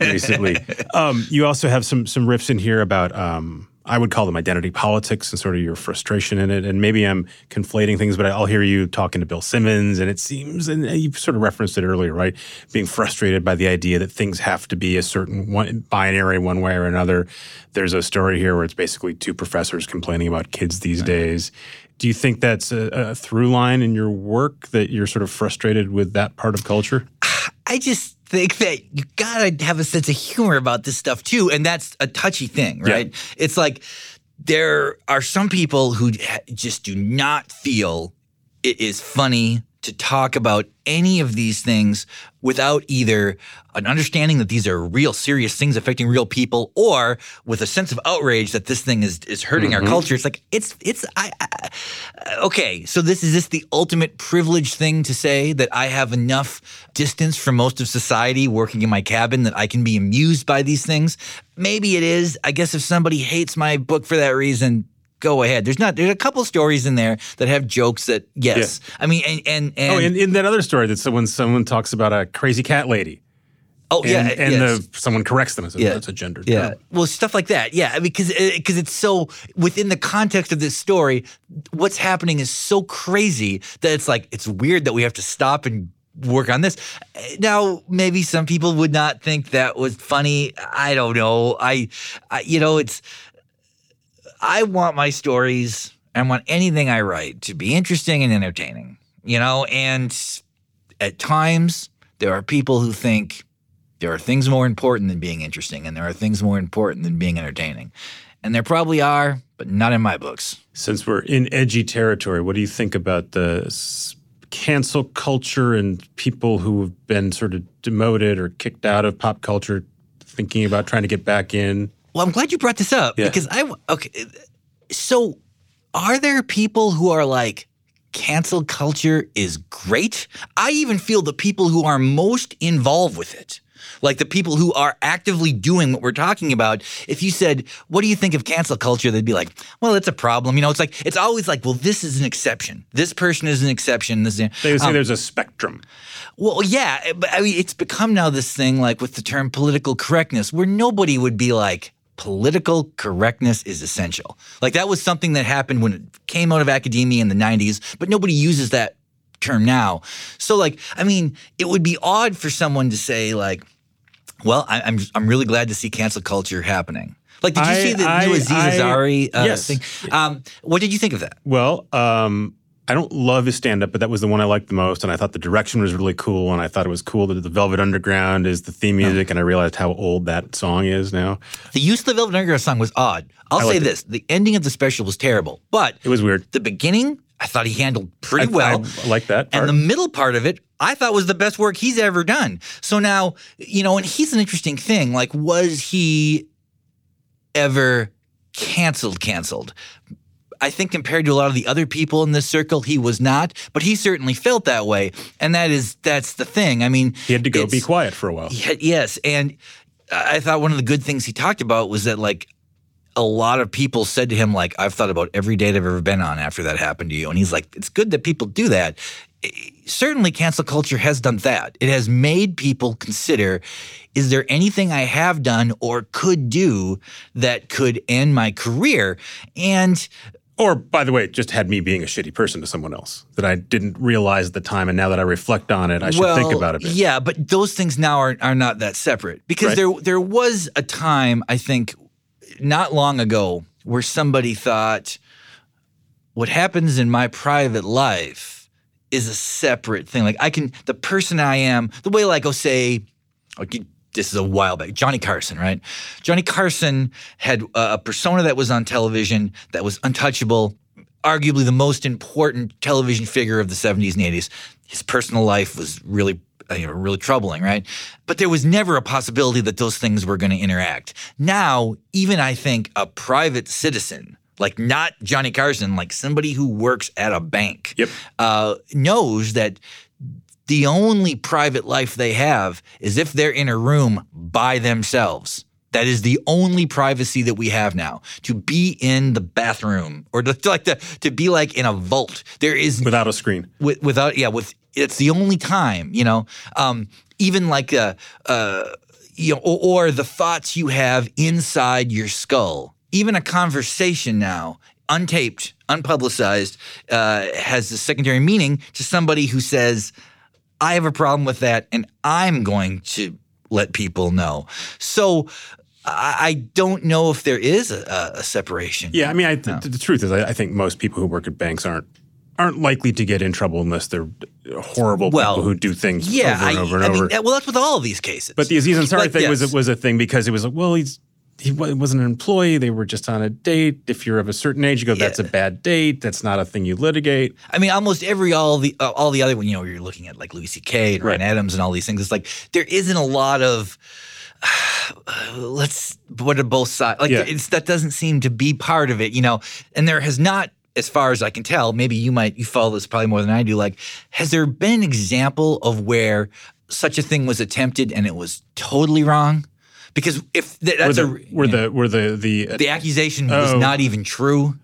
recently. Um, you also have some some riffs in here about um, I would call them identity politics and sort of your frustration in it. And maybe I'm conflating things, but I'll hear you talking to Bill Simmons, and it seems, and you've sort of referenced it earlier, right? Being frustrated by the idea that things have to be a certain one, binary one way or another. There's a story here where it's basically two professors complaining about kids these days. Do you think that's a, a through line in your work that you're sort of frustrated with that part of culture? I just think that you gotta have a sense of humor about this stuff too, and that's a touchy thing, right? It's like there are some people who just do not feel it is funny to talk about any of these things without either an understanding that these are real serious things affecting real people or with a sense of outrage that this thing is is hurting our mm-hmm. culture. It's like it's it's I, I okay so this is this the ultimate privileged thing to say that i have enough distance from most of society working in my cabin that i can be amused by these things? Maybe it is. I guess if somebody hates my book for that reason go ahead there's not there's a couple stories in there that have jokes that yes i mean and and, oh, and oh, in, in that other story that someone someone talks about a crazy cat lady. oh and, yeah and yes. the someone corrects them and says, oh, Yeah. that's a gendered Yeah. term. Well, stuff like that. Yeah, because because uh, it's so within the context of this story, what's happening is so crazy that it's like it's weird that we have to stop and work on this. Uh, now, maybe some people would not think that was funny. I don't know. I, I you know, it's I want my stories, I want anything I write to be interesting and entertaining. You know, and at times there are people who think there are things more important than being interesting, and there are things more important than being entertaining. And there probably are, but not in my books. Since we're in edgy territory, what do you think about the cancel culture and people who have been sort of demoted or kicked out of pop culture, thinking about trying to get back in? Well, I'm glad you brought this up Yeah. because I okay. So, are there people who are like cancel culture is great? I even feel the people who are most involved with it. Like the people who are actively doing what we're talking about. If you said, What do you think of cancel culture? They'd be like, Well, it's a problem. You know, it's like, it's always like, Well, this is an exception. This person is an exception. This is, They would say Um, there's a spectrum. well, yeah, but I mean, it's become now this thing like with the term political correctness, where nobody would be like political correctness is essential. Like that was something that happened when it came out of academia in the 90s, but nobody uses that term now. So like, I mean, it would be odd for someone to say like, well, I, I'm I'm really glad to see cancel culture happening. Like, did you I- see the I- new Aziz I- Ansari uh, yes. thing? Um, what did you think of that? Well, um, I don't love his stand up, but that was the one I liked the most. And I thought the direction was really cool. And I thought it was cool that the Velvet Underground is the theme oh. music. And I realized how old that song is now. The use of the Velvet Underground song was odd. I'll say liked it. this: the ending of the special was terrible, but It was weird. the beginning I thought he handled pretty I, well. I like that. And the middle part of it, I thought was the best work he's ever done. So now, you know, and he's an interesting thing. Like, was he ever canceled? Canceled? I think compared to a lot of the other people in this circle, he was not. But he certainly felt that way, and that is that's the thing. I mean, he had to go be quiet for a while. Ye- Yes, and I thought one of the good things he talked about was that like a lot of people said to him like I've thought about every date I've ever been on after that happened to you, and he's like, it's good that people do that. Certainly, cancel culture has done that. It has made people consider: is there anything I have done or could do that could end my career? And Or, by the way, it just had me being a shitty person to someone else that I didn't realize at the time. And now that I reflect on it, I should well, think about it. Yeah, but those things now are, are not that separate because Right. there there was a time I think not long ago where somebody thought what happens in my private life is a separate thing. Like I can the person I am, the way like oh say okay, this is a while back. Johnny Carson, right? Johnny Carson had a persona that was on television that was untouchable, arguably the most important television figure of the 70s and 80s. His personal life was really uh, you know, really troubling, right? But there was never a possibility that those things were going to interact. Now, even I think a private citizen, like not Johnny Carson, like somebody who works at a bank, Yep. uh, knows that the only private life they have is if they're in a room by themselves. That is the only privacy that we have now. To be in the bathroom or to, like to, to be like in a vault. There is Without a screen. with, without yeah with it's the only time you know um, even like uh uh you know or, or the thoughts you have inside your skull even a conversation now untaped unpublicized uh, has a secondary meaning to somebody who says i have a problem with that and i'm going to let people know so I I don't know if there is a, a separation. Yeah, I mean, I, th- the truth is, I, I think most people who work at banks aren't aren't likely to get in trouble unless they're horrible Well, people who do things Yeah, over and I, over and I over. mean, well, that's with all of these cases. but the Aziz Ansari Like, thing was was a thing because it was like, well, he's he wasn't an employee. They were just on a date. If you're of a certain age, you go, that's a bad date. That's not a thing you litigate. I mean, almost every all the uh, all the other one. You know, you're looking at like Louis C.K. and Ryan Adams and all these things. It's like there isn't a lot of. let's what are both sides like? Yeah. It's that doesn't seem to be part of it, you know. And there has not, as far as I can tell, maybe you might you follow this probably more than I do. Like, has there been an example of where such a thing was attempted and it was totally wrong? Because if th- Were that's the a were the were the the, uh, the accusation was Oh. not even true.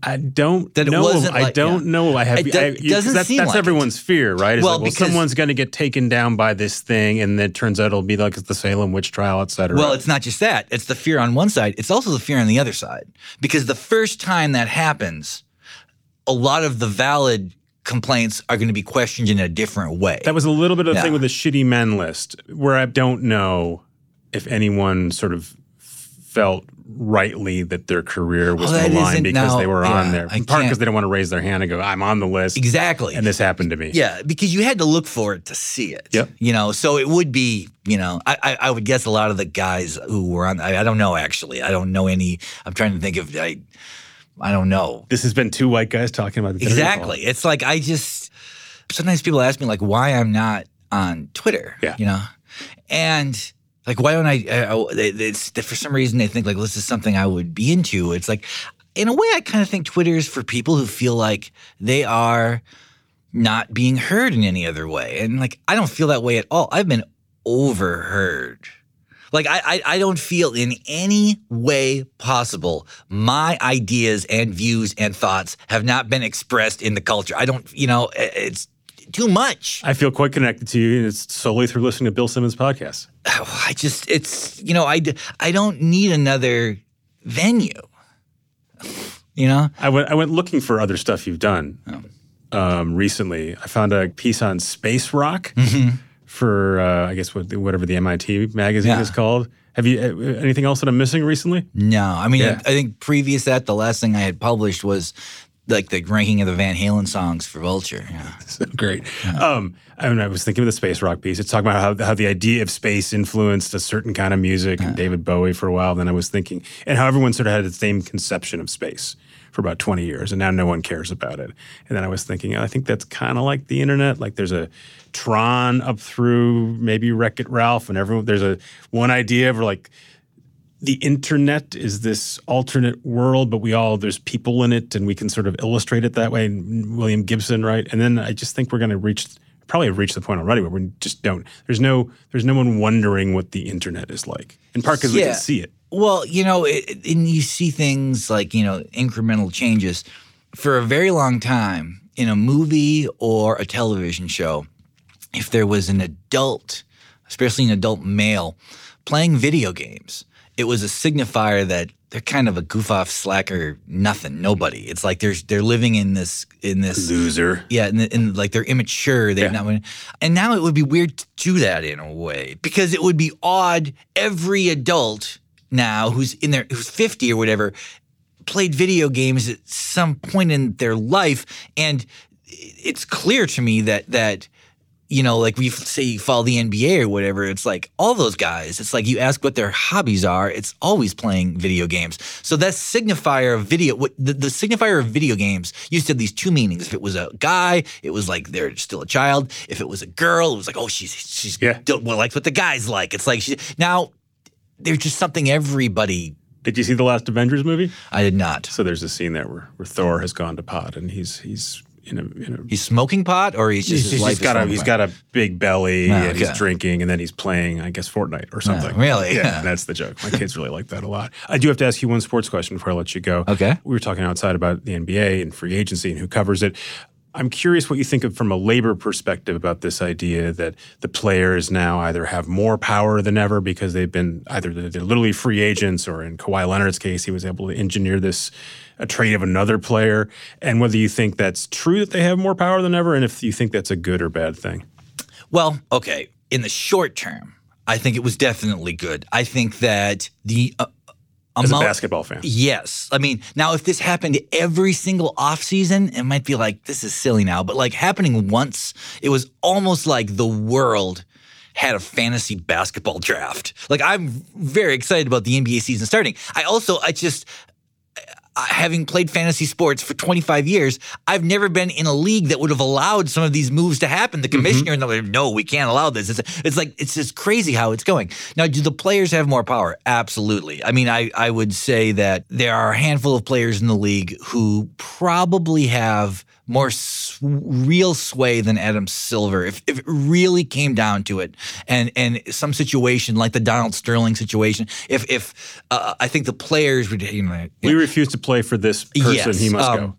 I don't That it know. wasn't I like- don't yeah. know. I have. It do- I, it doesn't that's, seem that's like it. everyone's fear, right? Is Well, like, well, because- someone's going to get taken down by this thing, and then it turns out it'll be like the Salem witch trial, et cetera. Well, it's not just that. It's the fear on one side. It's also the fear on the other side. Because the first time that happens, a lot of the valid complaints are going to be questioned in a different way. That was a little bit of the Yeah. thing with the shitty men list, where I don't know if anyone sort of felt rightly that their career was Oh, that maligned isn't because now- they were yeah, on there. In part because they don't want to raise their hand and go, "I'm on the list," exactly. and this happened to me. yeah, because you had to look for it to see it. Yep. You know, so it would be, you know, I, I, I would guess a lot of the guys who were on, I, I don't know actually. I don't know any, I'm trying to think of, I, I don't know. This has been two white guys talking about the Twitter Exactly. It's like I just sometimes people ask me like why I'm not on Twitter. Yeah. You know, and like why don't I? Uh, oh, I I- it's for some reason they think like this is something I would be into. It's like in a way I kind of think Twitter is for people who feel like they are not being heard in any other way, and like I don't feel that way at all. I've been overheard. Like I, I, I don't feel in any way possible my ideas and views and thoughts have not been expressed in the culture. I don't, you know, it's too much. I feel quite connected to you, and it's solely through listening to Bill Simmons' podcast. I just, it's, you know, I, I don't need another venue. You know? I went I went looking for other stuff you've done um, recently. I found a piece on space rock for uh, I guess what, whatever the MIT magazine Yeah. is called. Have you uh, anything else that I'm missing recently? No, I mean, Yeah. I, I think previous to that, the last thing I had published was like the ranking of the Van Halen songs for Vulture. Yeah. So great. Um, I, mean, I was thinking of the space rock piece. It's talking about how, how the idea of space influenced a certain kind of music and David Bowie for a while. Then I was thinking, and how everyone sort of had the same conception of space for about 20 years, and now no one cares about it. And then I was thinking, I think that's kind of like the internet. Like there's a Tron up through maybe Wreck It Ralph, and everyone there's a one idea of like the internet is this alternate world, but we all there's people in it, and we can sort of illustrate it that way. And William Gibson, right? And then I just think we're going to reach, probably have reached the point already where we just don't. There's no, there's no one wondering what the internet is like. In part because we can see it. Well, you know, it, and you see things like, you know, incremental changes. For a very long time in a movie or a television show, if there was an adult, especially an adult male, playing video games, it was a signifier that they're kind of a goof off slacker, nothing, nobody. It's like there's they're living in this in this Loser. yeah, and, and like they're immature. They're Yeah. not. And now it would be weird to do that in a way because it would be odd. Every adult now who's in their who's fifty or whatever played video games at some point in their life, and it's clear to me that that. You know, like we say you follow the NBA or whatever, it's like all those guys, it's like you ask what their hobbies are, it's always playing video games. So that signifier of video, what the, the signifier of video games used to have these two meanings. If it was a guy, it was like they're still a child. If it was a girl, it was like, oh, she's she's Yeah. well, likes what the guys like. It's like she, now there's just something everybody. Did you see the last Avengers movie? I did not. So there's a scene there where, where Thor has gone to pot and he's he's in a, in a He's smoking pot, or he's just he's, he's got a he's pot? got a big belly Oh, and okay. he's drinking and then he's playing I guess Fortnite or something. Oh, really? Yeah, that's the joke. My kids really like that a lot. I do have to ask you one sports question before I let you go. Okay. We were talking outside about the NBA and free agency and who covers it. I'm curious what you think of from a labor perspective about this idea that the players now either have more power than ever because they've been either they're literally free agents or in Kawhi Leonard's case, he was able to engineer this a trade of another player, and whether you think that's true that they have more power than ever, and if you think that's a good or bad thing. Well, okay. In the short term, I think it was definitely good. I think that the uh, As a basketball fan, Yes. I mean, now if this happened every single offseason, it might be like, this is silly now. But like happening once, it was almost like the world had a fantasy basketball draft. Like I'm very excited about the NBA season starting. I also, I just, Uh, having played fantasy sports for 25 years, I've never been in a league that would have allowed some of these moves to happen. The mm-hmm. commissioner and they're like, no, we can't allow this. It's, it's like it's just crazy how it's going. Now, do the players have more power? Absolutely. I mean, I, I would say that there are a handful of players in the league who probably have more s- real sway than Adam Silver if, if it really came down to it. And and some situation like the Donald Sterling situation, if if uh, I think the players would you know we refuse to play for this person. Yes, he must um, go.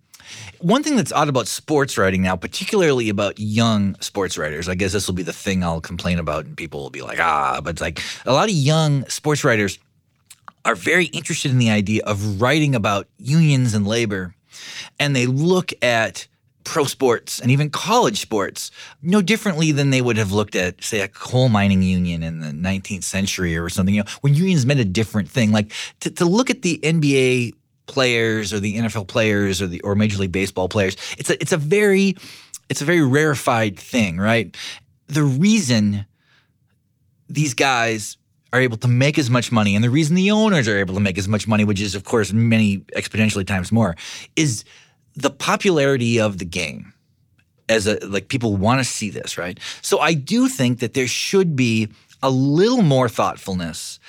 one thing that's odd about sports writing now, particularly about young sports writers, I guess this will be the thing I'll complain about, and people will be like, ah, but it's like a lot of young sports writers are very interested in the idea of writing about unions and labor, and they look at pro sports and even college sports no differently than they would have looked at, say, a coal mining union in the 19th century or something. You know, when unions meant a different thing. Like to, to look at the NBA players or the NFL players or the or Major League Baseball players, it's a it's a very it's a very rarefied thing, right? The reason these guys are able to make as much money, and the reason the owners are able to make as much money, which is of course many exponentially times more, is the popularity of the game. As a like people want to see this, right? So I do think that there should be a little more thoughtfulness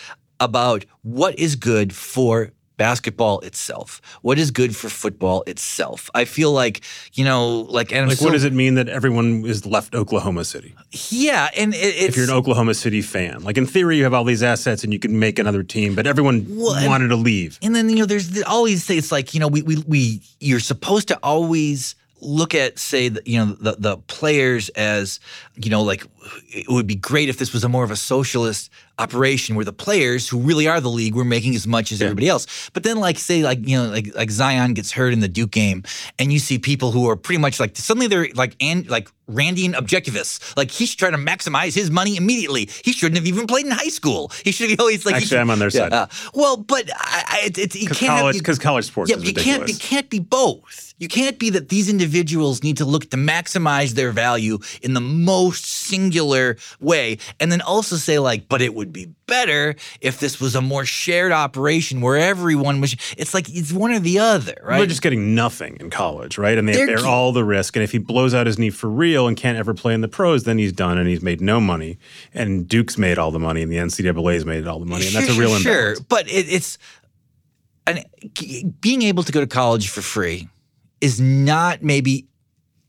about what is good for basketball itself, what is good for football itself. I feel like, you know, like Adam Like, what does it mean that everyone is left Oklahoma City? Yeah, and it, it's If you're an Oklahoma City fan, like in theory, you have all these assets and you can make another team, but everyone Well, and- wanted to leave. And then you know, there's the- always say it's like you know, we we we you're supposed to always look at say the, you know the the players as you know like it would be great if this was a more of a socialist operation where the players who really are the league were making as much as everybody else. But then like say like you know like like Zion gets hurt in the Duke game and you see people who are pretty much like suddenly they're like and like Randian objectivists like he's trying to maximize his money immediately. He shouldn't have even played in high school. He should know he's like he Actually, should- I'm on their side. uh, well but I, I, it, it, you can't have- college, sports yeah, you can't you can't be both. You can't be that these individuals need to look to maximize their value in the most singular way, and then also say like, but it would be better if this was a more shared operation where everyone was. It's like it's one or the other, right? They're just getting nothing in college, right? And they They're bear all the risk. And if he blows out his knee for real and can't ever play in the pros, then he's done and he's made no money. And Duke's made all the money and the NCAA's made all the money. And that's sure, a real sure, imbalance. sure. But it, it's and being able to go to college for free is not maybe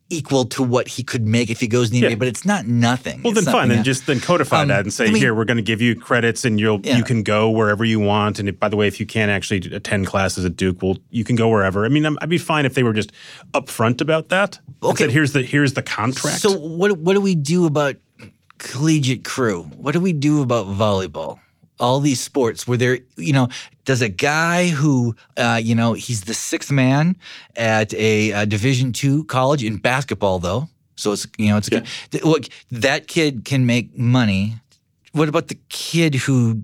equal to what he could make if he goes in the Yeah. NBA, but it's not nothing. Well, It's then fine. Then just then codify Um, that and say, I mean- here, we're going to give you credits, and you'll Yeah. you can go wherever you want. And if, by the way, if you can't actually attend classes at Duke, well, you can go wherever. I mean, I'm, I'd be fine if they were just upfront about that. Okay. said, here's the here's the contract. So what what do we do about collegiate crew? What do we do about volleyball? All these sports where there, you know, does a guy who, uh, you know, he's the sixth man at a, uh Division two college in basketball, though. So it's you know it's Yeah. th- look that kid can make money. What about the kid who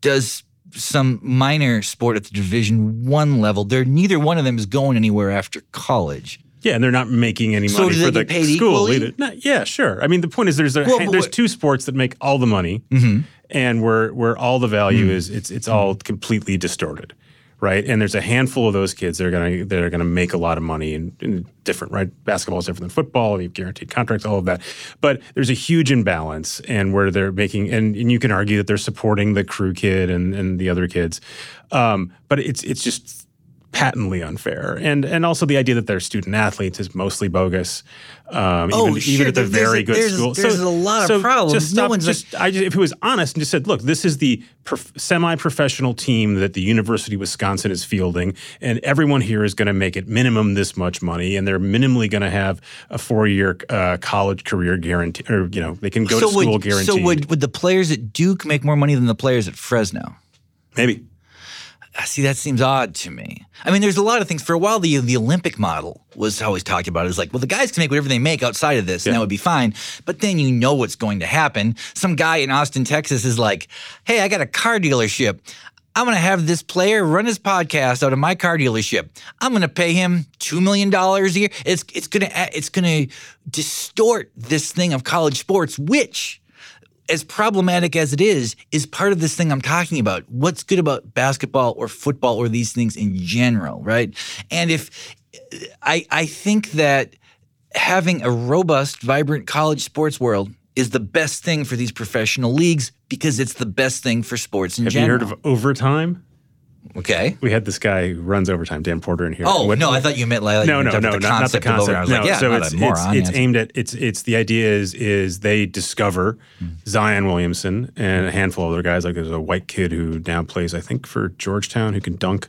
does some minor sport at the Division one level? They're neither one of them is going anywhere after college. Yeah, and they're not making any So money they for the get paid school equally? either. Yeah, sure. I mean, the point is, there's a, Well, there's what- two sports that make all the money, and where where all the value is, it's it's all completely distorted, right? And there's a handful of those kids that are gonna that are gonna make a lot of money in, in different right. Basketball is different than football. You have guaranteed contracts, all of that. But there's a huge imbalance, and where they're making, and, and you can argue that they're supporting the crew kid and and the other kids, um, but it's it's just patently unfair, and and also the idea that they're student athletes is mostly bogus. Um, Oh, even, sure. even at the There's very a- good there's school. there's a lot of problems. Just No stop, one's just I just, if he was honest and just said, look, this is the prof- semi-professional team that the University of Wisconsin is fielding, and everyone here is going to make it minimum this much money, and they're minimally going to have a four-year uh, college career guarantee, or you know, they can go to school guaranteed. So would, would the players at Duke make more money than the players at Fresno? Maybe. See, that seems odd to me. I mean, there's a lot of things. For a while, the the Olympic model was always talked about. It was like, well, the guys can make whatever they make outside of this, and that would be fine. But then you know what's going to happen. Some guy in Austin, Texas is like, hey, I got a car dealership. I'm going to have this player run his podcast out of my car dealership. I'm going to pay him two million dollars a year. It's it's going to it's going to distort this thing of college sports, which as problematic as it is, is part of this thing I'm talking about. What's good about basketball or football or these things in general, right? And if I I think that having a robust, vibrant college sports world is the best thing for these professional leagues because it's the best thing for sports in Have general. Have you heard of overtime? Okay. We had this guy who runs overtime, Dan Porter, in here. Oh What- no, I thought you meant like no, no, no, not, not the concept I was no, like, yeah, so it's a moron. it's, it's aimed at it's it's the idea is is they discover hmm. Zion Williamson and a handful of other guys. Like there's a white kid who now plays, I think, for Georgetown who can dunk,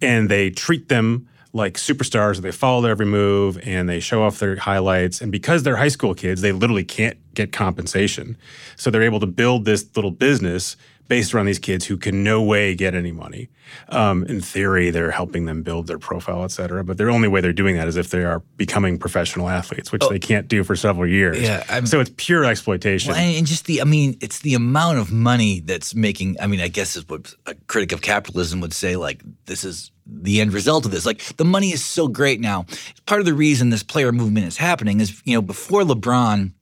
and they treat them like superstars. They follow their every move and they show off their highlights. And because they're high school kids, they literally can't get compensation, so they're able to build this little business based around these kids who can no way get any money. Um, in theory, they're helping them build their profile, et cetera. But the only way they're doing that is if they are becoming professional athletes, which they can't do for several years. Oh. Yeah, I'm- so it's pure exploitation. Well, and, and just the, I mean, it's the amount of money that's making. I mean, I guess is what a critic of capitalism would say. Like, this is the end result of this. Like, the money is so great now. Part of the reason this player movement is happening is, you know, before LeBron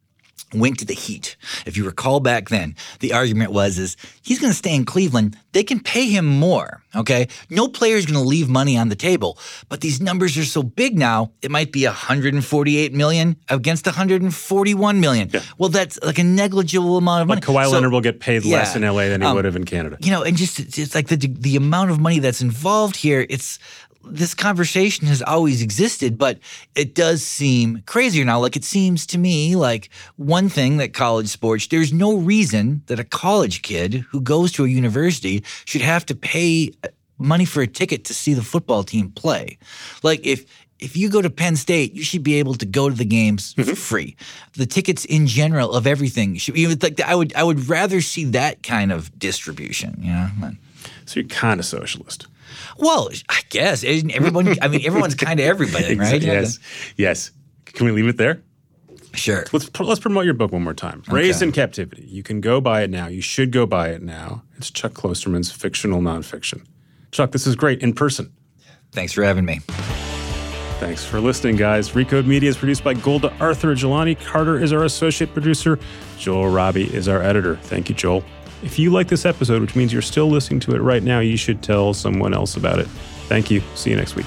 went to the Heat. If you recall back then, the argument was is he's going to stay in Cleveland. They can pay him more. Okay, no player is going to leave money on the table. But these numbers are so big now. It might be 148 million against 141 million. Well, that's like a negligible amount of money. But Kawhi So- Leonard will get paid less in LA than he Um, would have in Canada. you know, and just it's, it's like the the amount of money that's involved here. It's this conversation has always existed, but it does seem crazier now. Like it seems to me like one thing that college sports. There's no reason that a college kid who goes to a university should have to pay uh, money for a ticket to see the football team play. Like if if you go to Penn State, you should be able to go to the games mm-hmm. for free. The tickets in general of everything should be like I would I would rather see that kind of distribution. You know. So you're kind of socialist. Well, I guess Isn't everyone. I mean, everyone's kind of everybody, right? Yes. Yes. Can we leave it there? Sure. Let's let's promote your book one more time. Raised in Captivity. You can go buy it now. You should go buy it now. It's Chuck Klosterman's fictional nonfiction. Chuck, this is great in person. Thanks for having me. Thanks for listening, guys. Recode Media is produced by Golda Arthur. Jelani Carter is our associate producer. Joel Robbie is our editor. Thank you, Joel. If you like this episode, which means you're still listening to it right now, you should tell someone else about it. Thank you. See you next week.